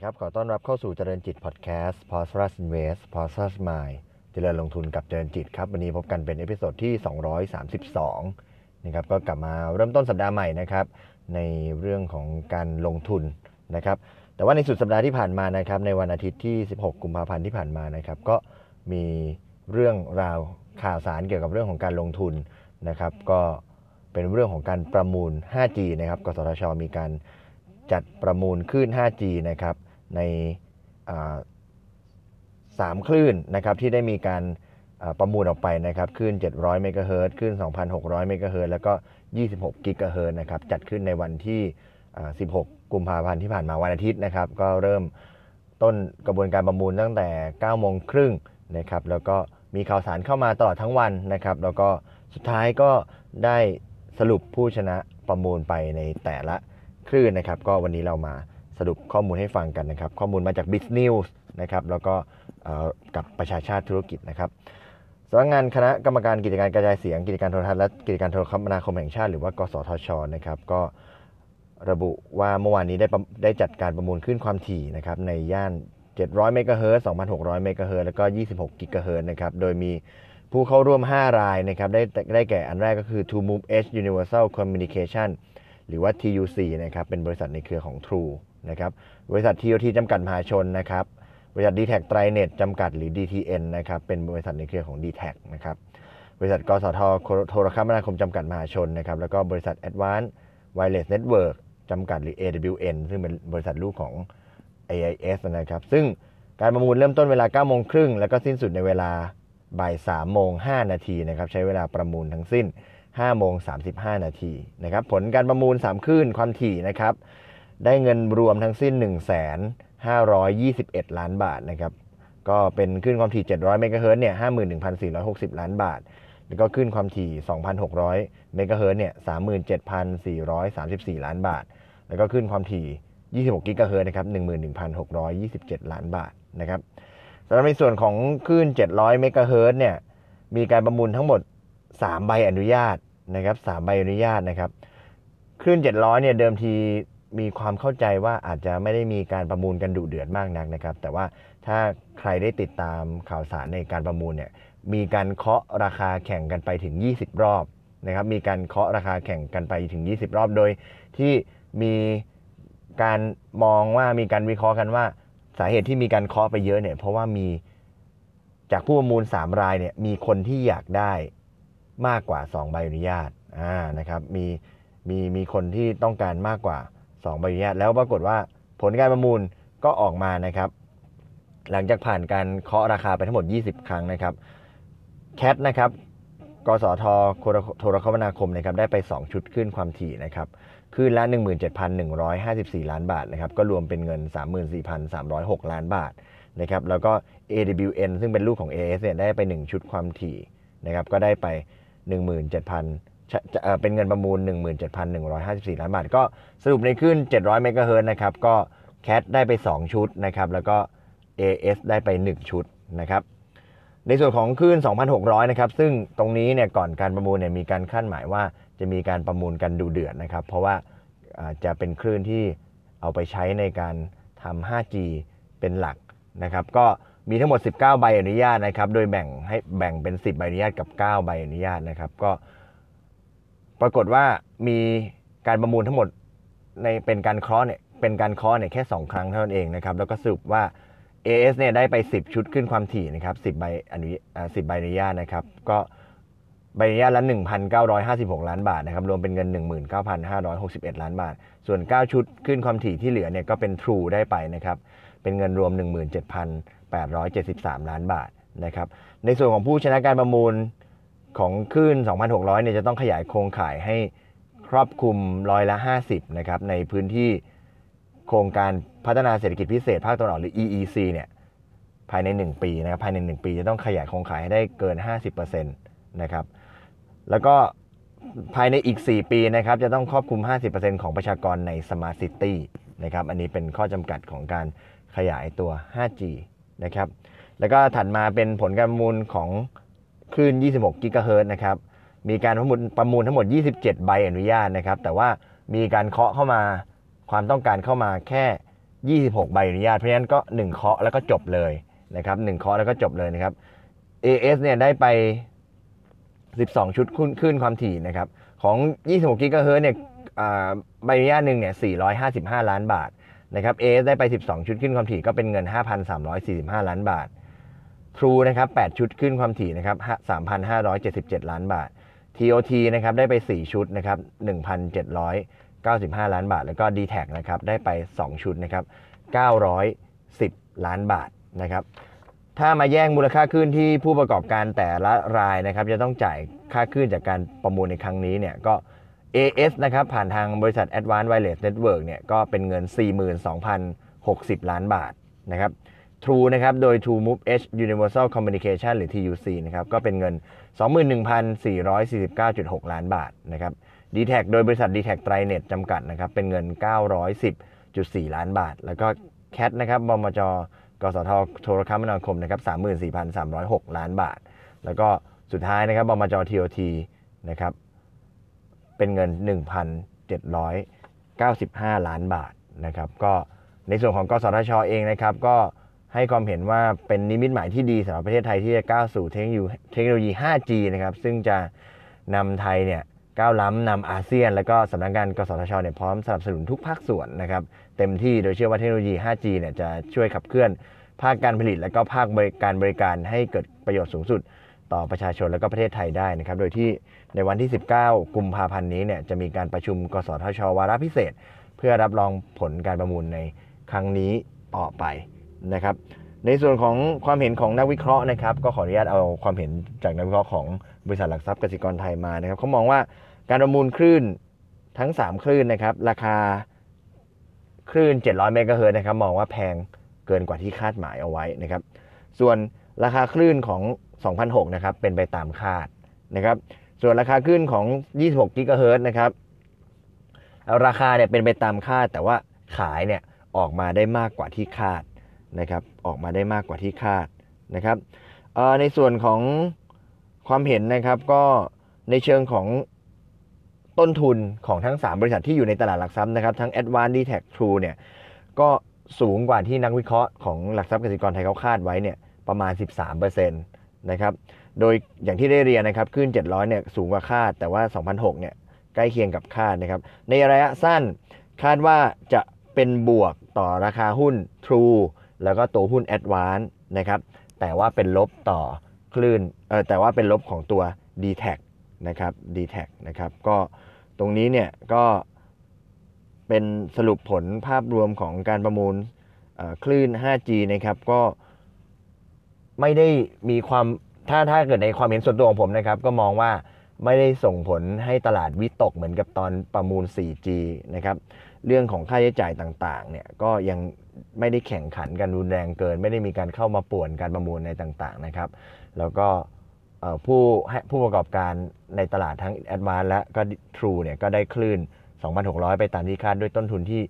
ดีครับ ขอต้อนรับเข้าสู่เจริญจิตพอดแคสต์ p o s t r u s Invest p o s t r u s Mind เจริญลงทุนกับเจริญจิตครับ วันนี้พบกันเป็น episode ที่ 232นะครับก็กลับมาเริ่มต้นสัปดาห์ใหม่นะครับ ในเรื่องของการลงทุนนะครับ แต่ว่าในสุดสัปดาห์ที่ผ่านมานะครับ ในวันอาทิตย์ที่ 16 กุมภาพันธ์ที่ผ่านมานะครับ ก็มีเรื่องราวข่าวสารเกี่ยวกับเรื่องของการลงทุนนะครับ ก็เป็นเรื่องของการประมูล 5G นะครับ กสทช มีการจัดประมูลคลื่น 5G นะครับ ในสามคลื่นนะครับที่ได้มีการประมูลออกไปนะครับคลื่น 700 เมกะเฮิรตซ์คลื่น 2,600 เมกะเฮิรตซ์แล้วก็ 26 กิกะเฮิรตซ์นะครับจัดขึ้นในวันที่ 16 กุมภาพันธ์ที่ผ่านมาวันอาทิตย์นะครับ ก็เริ่มต้นกระบวนการประมูลตั้งแต่ 9 โมงครึ่งนะครับแล้วก็มีข่าวสารเข้ามาตลอดทั้งวันนะครับ แล้วก็สุดท้ายก็ได้สรุปผู้ชนะประมูลไปในแต่ละคลื่นนะครับ ก็วันนี้เรามา สรุปข้อมูลให้ฟังกันนะครับ ข้อมูลมาจาก b i z n e w s นะครับแล้วก็กับประชาชาติธุรกิจนะครับสำนักงานคณะกรรมการกิจการกระจายเสียง กิจการโทรทัศน์และกิจการโทรคมนาคมแห่งชาติหรือว่ากสทชนะครับก็ระบุว่าเมื่อวานนี้ได้ได้จัดการประมูลขึ้นความถี่นะครับในย่าน 700 เมกะเฮิรตซ์2,600 เมกะเฮิรตซ์แล้วก็ 26 กิกะเฮิรตซ์นะครับโดยมีผู้เข้าร่วม 5 รายนะครับได้ได้แก่อันแรกก็คือ True Move Edge Universal Communication หรือว่า TUC นะครับเป็นบริษัทในเครือของ True นะครับบริษัท TOT จำกัดมหาชนนะครับบริษัท d t แท t ไตรเน็ตจำกัดหรือ DTN นะครับเป็นบริษัทในเครือของ d t แทนะครับบริษัทกสทโทรคมนาคมจำกัดมหาชนนะครับแล้วก็บริษัท Advanced Wireless Network จำกัดหรือ AWN ซึ่งเป็นบริษัทลูกของ AIS นะครับซึ่งการประมูลเริ่มต้นเวลา9โมงครึ่งแล้วก็สิ้นสุดในเวลาบ่าย3โมง5นาทีนะครับใช้เวลาประมูลทั้งสิ้น 5โมง35 นาทีนะครับผลการประมูล 3 คลื่นความถี่นะครับได้เงินรวมทั้งสิ้น 1,521 ล้านบาทนะครับก็เป็นคลื่นความถี่ 700 เมกะเฮิรตซ์เนี่ย51,460 ล้านบาท แล้วก็คลื่นความถี่ 2,600 เมกะเฮิรตซ์เนี่ย37,434 ล้านบาท แล้วก็คลื่นความถี่ 26 กิกะเฮิรตซ์นะครับ11,627 ล้านบาทนะครับสำหรับในส่วนของคลื่น 700 เมกะเฮิรตซ์เนี่ยมีการประมูลทั้งหมด 3 ใบอนุญาตนะครับ3ใบอนุญาตนะครับคลื่น700เนี่ยเดิมทีมีความเข้าใจว่าอาจจะไม่ได้มีการประมูลกันดุเดือดมากนักนะครับ แต่ว่าถ้าใครได้ติดตามข่าวสารในการประมูลเนี่ยมีการเคาะราคาแข่งกันไปถึง 20 รอบนะครับ มีการเคาะราคาแข่งกันไปถึง 20 รอบโดย ที่มีการมองว่ามีการวิเคราะห์กันว่า สาเหตุที่มีการเคาะไปเยอะเนี่ยเพราะว่ามีจากผู้ประมูล 3 รายเนี่ยมีคนที่อยากได้ มากกว่า 2 ใบอนุญาตอ่านะครับมีมีมีคนที่ต้องการมากกว่า 2 ใบอนุญาต แล้วปรากฏว่าผลการประมูลก็ออกมานะครับ หลังจากผ่านการเคาะราคาไปทั้งหมด 20 ครั้งนะครับแคทนะครับกสทโทรคมนาคมนะครับได้ไป 2 ชุดขึ้นความถี่นะครับขึ้นละ 17,154 ล้านบาทนะครับก็รวมเป็นเงิน 34,306 ล้านบาทนะครับแล้วก็ AWN ซึ่งเป็นลูกของ AS เนี่ยได้ไป 1 ชุดความถี่นะครับก็ได้ไป 17,000จะเอ่อเป็นเงินประมูล 17,154 ล้านบาท ก็สรุปในขึ้น 700 เมกะเฮิร์นะครับ ก็แคทได้ไป 2 ชุดนะครับ แล้วก็ AS ได้ไป 1 ชุดนะครับในส่วนของคลื่น 2,600 นะครับ ซึ่งตรงนี้เนี่ยก่อนการประมูลเนี่ยมีการคาดหมายว่าจะมีการประมูลกันดูเดือดนะครับ เพราะว่าอ่าจะเป็นคลื่นที่เอาไปใช้ในการทำ 5G เป็นหลักนะครับ ก็ มีทั้งหมด 19 ใบอนุญาตนะครับ โดยแบ่งให้แบ่งเป็น 10 ใบอนุญาตกับ 9 ใบอนุญาตนะครับ ก็ปรากฏว่ามีการประมูลทั้งหมดในเป็นการเคาะเนี่ยเป็นการเคาะเนี่ยแค่ 2 ครั้งเท่านั้นเองนะครับ แล้วก็สรุปว่า AS เนี่ยได้ไป 10 ชุดขึ้นความถี่นะครับ 10 ใบอนุอ่า10ใบอนุญาตนะครับ ก็ใบอนุญาตละ1,956 ล้านบาทนะครับ รวมเป็นเงิน 19,561 ล้านบาท ส่วน 9 ชุดขึ้นความถี่ที่เหลือเนี่ยก็เป็น True ได้ไปนะครับ เป็นเงินรวม 873 ล้านบาทนะครับ ในส่วนของผู้ชนะการประมูลของคลื่น 2,600 เนี่ยจะต้องขยายโครงข่ายให้ครอบคลุมร้อยละ 50 นะครับ ในพื้นที่โครงการพัฒนาเศรษฐกิจพิเศษภาคตะวันออกหรือ EEC เนี่ยภายใน 1 ปีนะครับภายใน 1 ปีจะต้องขยายโครงข่ายให้ได้เกิน 50%นะครับ แล้วก็ภายในอีก 4 ปีนะครับจะต้องครอบคลุม 50%ของประชากรใน Smart City นะครับ อันนี้เป็นข้อจำกัดของการขยายตัว 5G นะครับ แล้วก็ถัดมาเป็นผลการประมูลของคลื่น 26 กิกะเฮิรตนะครับ มีการประมูลประมูลทั้งหมด 27 ใบอนุญาตนะครับ แต่ว่ามีการเคาะเข้ามาความต้องการเข้ามาแค่ 26 ใบอนุญาต เพราะฉะนั้นก็ 1 เคาะแล้วก็จบเลยนะครับ1เคาะแล้วก็จบเลยนะครับ AS เนี่ยได้ไป 12 ชุดขึ้นขึ้นความถี่นะครับ ของ 26 กิกะเฮิรตเนี่ยใบอนุญาตหนึ่งเนี่ย 455 ล้านบาท นะครับ AS ได้ไป 12 ชุดขึ้นความถี่ก็เป็นเงิน 5,345 ล้านบาท True นะครับ 8 ชุดขึ้นความถี่นะครับ 3,577 ล้านบาท TOT นะครับได้ไป 4 ชุดนะครับ 1,795 ล้านบาท แล้วก็ d t แทนะครับได้ไป 2 ชุดนะครับ 910 ล้านบาทนะครับ ถ้ามาแย่งมูลค่าคลื่นที่ผู้ประกอบการแต่ละรายนะครับ จะต้องจ่ายค่าคลื่นจากการประมูลในครั้งนี้เนี่ยก็ AS นะครับผ่านทางบริษัท Advanced Wireless Network เนี่ยก็เป็นเงิน 42,060 ล้านบาทนะครับ True นะครับโดย True Move Edge Universal Communication หรือ TUC นะครับก็เป็นเงิน 21,449.6 ล้านบาทนะครับ d t แทโดยบริษัท d t แท t r i n e t จำกัดนะครับเป็นเงิน 910.4 ล้านบาท แล้วก็ CAT นะครับบมจกสทโทรคมนาคมนะครับ34,306 ล้านบาท แล้วก็สุดท้ายนะครับบมจ TOT นะครับ เป็นเงิน 1,795 ล้านบาทนะครับก็ในส่วนของกสทชเองนะครับก็ให้ความเห็นว่าเป็นนิมิตหมายที่ดีสำหรับประเทศไทยที่จะก้าวสู่เทคโนโลยี 5G นะครับซึ่งจะนำไทยเนี่ยก้าวล้ำนำอาเซียน แล้วก็สำนักงานกสทชเนี่ยพร้อมสนับสนุนทุกภาคส่วนนะครับเต็มที่โดยเชื่อว่าเทคโนโลยี 5G เนี่ยจะช่วยขับเคลื่อนภาคการผลิต และก็ภาคบริการบริการให้เกิดประโยชน์สูงสุด ต่อประชาชนและก็ประเทศไทยได้นะครับ โดยที่ในวันที่ 19 กุมภาพันธ์นี้เนี่ยจะมีการประชุมกสทช วาระพิเศษ เพื่อรับรองผลการประมูลในครั้งนี้ต่อไปนะครับ ในส่วนของความเห็นของนักวิเคราะห์นะครับ ก็ขออนุญาตเอาความเห็นจากนักวิเคราะห์ของบริษัทหลักทรัพย์กสิกรไทยมานะครับเขามองว่าการประมูลคลื่นทั้ง 3 คลื่นนะครับ ราคาคลื่น 700 เมกะเฮิรตซ์นะครับมองว่าแพงเกินกว่าที่คาดหมายเอาไว้นะครับ ส่วนราคาคลื่นของ 2006 นะครับ เป็นไปตามคาดนะครับ ส่วนราคาคลื่นของ 26กิกะเฮิรตซ์นะครับ ราคาเนี่ยเป็นไปตามคาด แต่ว่าขายเนี่ยออกมาได้มากกว่าที่คาดนะครับ ออกมาได้มากกว่าที่คาดนะครับในส่วนของความเห็นนะครับก็ในเชิงของต้นทุนของทั้ง 3 บริษัทที่อยู่ในตลาดหลักทรัพย์นะครับ ทั้ง Advanced d t a c True เนี่ยก็สูงกว่าที่นักวิเคราะห์ของหลักทรัพย์กสิกรไทยเขาคาดไว้เนี่ยประมาณ 13%น นะครับ โดยอย่างที่ได้เรียนนะครับขึ้น 700 เนี่ยสูงกว่าคาด แต่ว่า 2006 เนี่ยใกล้เคียงกับคาดนะครับ ในระยะสั้นคาดว่าจะเป็นบวกต่อราคาหุ้น True แล้วก็ตัวหุ้น Advance นะครับ แต่ว่าเป็นลบต่อคลื่นเออแต่ว่าเป็นลบของตัว d t แทนะครับ d t แทนะครับ ก็ตรงนี้เนี่ยก็เป็นสรุปผลภาพรวมของการประมูลคลื่น 5G นะครับ ก็ ไม่ได้มีความถ้าถ้าเกิดในความเห็นส่วนตัวของผมนะครับ ก็มองว่าไม่ได้ส่งผลให้ตลาดวิตกเหมือนกับตอนประมูล 4G นะครับ เรื่องของค่าใช้จ่ายต่างๆ เนี่ยก็ยังไม่ได้แข่งขันกันรุนแรงเกิน ไม่ได้มีการเข้ามาป่วนการประมูลในต่างๆนะครับ แล้วก็ผู้ผู้ประกอบการในตลาดทั้ง a d v a n c e และก็ True เนี่ยก็ได้คลื่น 2,600 ไปตามที่คาดด้วยต้นทุนที่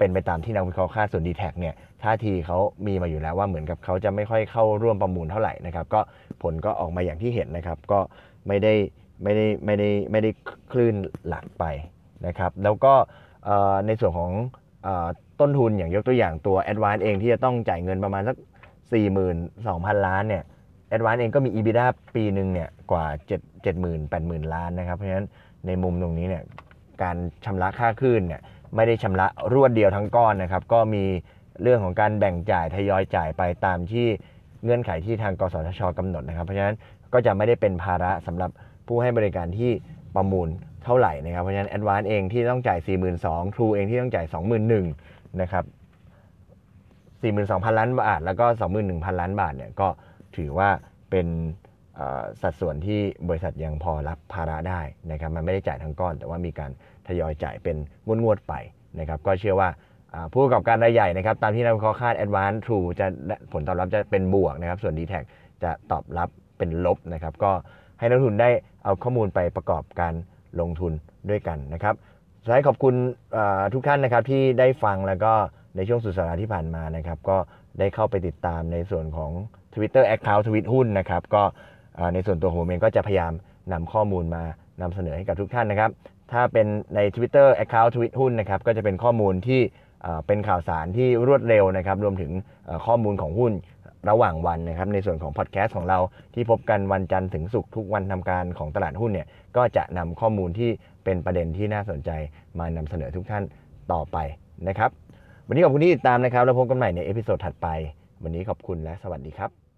เป็นไปตามที่นักวิเคราะห์คาดส่วน d t แทเนี่ยท่าทีเขามีมาอยู่แล้วว่าเหมือนกับเขาจะไม่ค่อยเข้าร่วมประมูลเท่าไหร่นะครับ ก็ผลก็ออกมาอย่างที่เห็นนะครับ ก็ไม่ได้ไม่ได้ไม่ได้ไม่ได้คลื่นหลักไปนะครับ แล้วก็ในส่วนของต้นทุนอย่างยกตัวอย่างตัว a d v a n c e เองที่จะต้องจ่ายเงินประมาณสัก 42,000 ล้านเนี่ย a d v a n c e เองก็มี EBITDA ปีหนึ่งเนี่ยกว่า 7 70,000 80,000 ล้านนะครับ เพราะฉะนั้นในมุมตรงนี้เนี่ยการชำระค่าคลื่นเนี่ย ไม่ได้ชำระรวดเดียวทั้งก้อนนะครับ ก็มีเรื่องของการแบ่งจ่ายทยอยจ่ายไปตามที่เงื่อนไขที่ทางกสทชกำหนดนะครับ เพราะฉะนั้นก็จะไม่ได้เป็นภาระสำหรับผู้ให้บริการที่ประมูลเท่าไหร่นะครับ เพราะฉะนั้น Advance เองที่ต้องจ่าย 42,000 True เองที่ต้องจ่าย 21,000นะครับ42,000 ล้านบาท แล้วก็ 21,000 ล้านบาทเนี่ยก็ถือว่าเป็นสัดส่วนที่บริษัทยังพอรับภาระได้นะครับ มันไม่ได้จ่ายทั้งก้อน แต่ว่ามีการ ทยอยจ่ายเป็นงวดๆไปนะครับก็เชื่อว่าผู้ประกอบการรายใหญ่นะครับตามที่นักวิเคราะห์คาด Advance True จะผลตอบรับจะเป็นบวกนะครับส่วน d t แทจะตอบรับเป็นลบนะครับก็ให้นักทุนได้เอาข้อมูลไปประกอบการลงทุนด้วยกันนะครับสุดท้ายขอบคุณทุกท่านนะครับที่ได้ฟังแล้วก็ในช่วงสุดสัปดาห์ที่ผ่านมานะครับก็ได้เข้าไปติดตามในส่วนของ Twitter Account ทวิตหุ้นนะครับก็ในส่วนตัวผมเองก็จะพยายามนำข้อมูลมานำเสนอให้กับทุกท่านนะครับ ถ้าเป็นใน Twitter Account ทวิตหุ้นนะครับก็จะเป็นข้อมูลที่เป็นข่าวสารที่รวดเร็วนะครับรวมถึงข้อมูลของหุ้นระหว่างวันนะครับในส่วนของพอดแคสต์ของเราที่พบกันวันจันทร์ถึงศุกร์ทุกวันทำการของตลาดหุ้นเนี่ยก็จะนำข้อมูลที่เป็นประเด็นที่น่าสนใจมานำเสนอทุกท่านต่อไปนะครับ วันนี้ขอบคุณที่ติดตามนะครับ แล้วพบกันใหม่ใน episode ถัดไป วันนี้ขอบคุณและสวัสดีครับ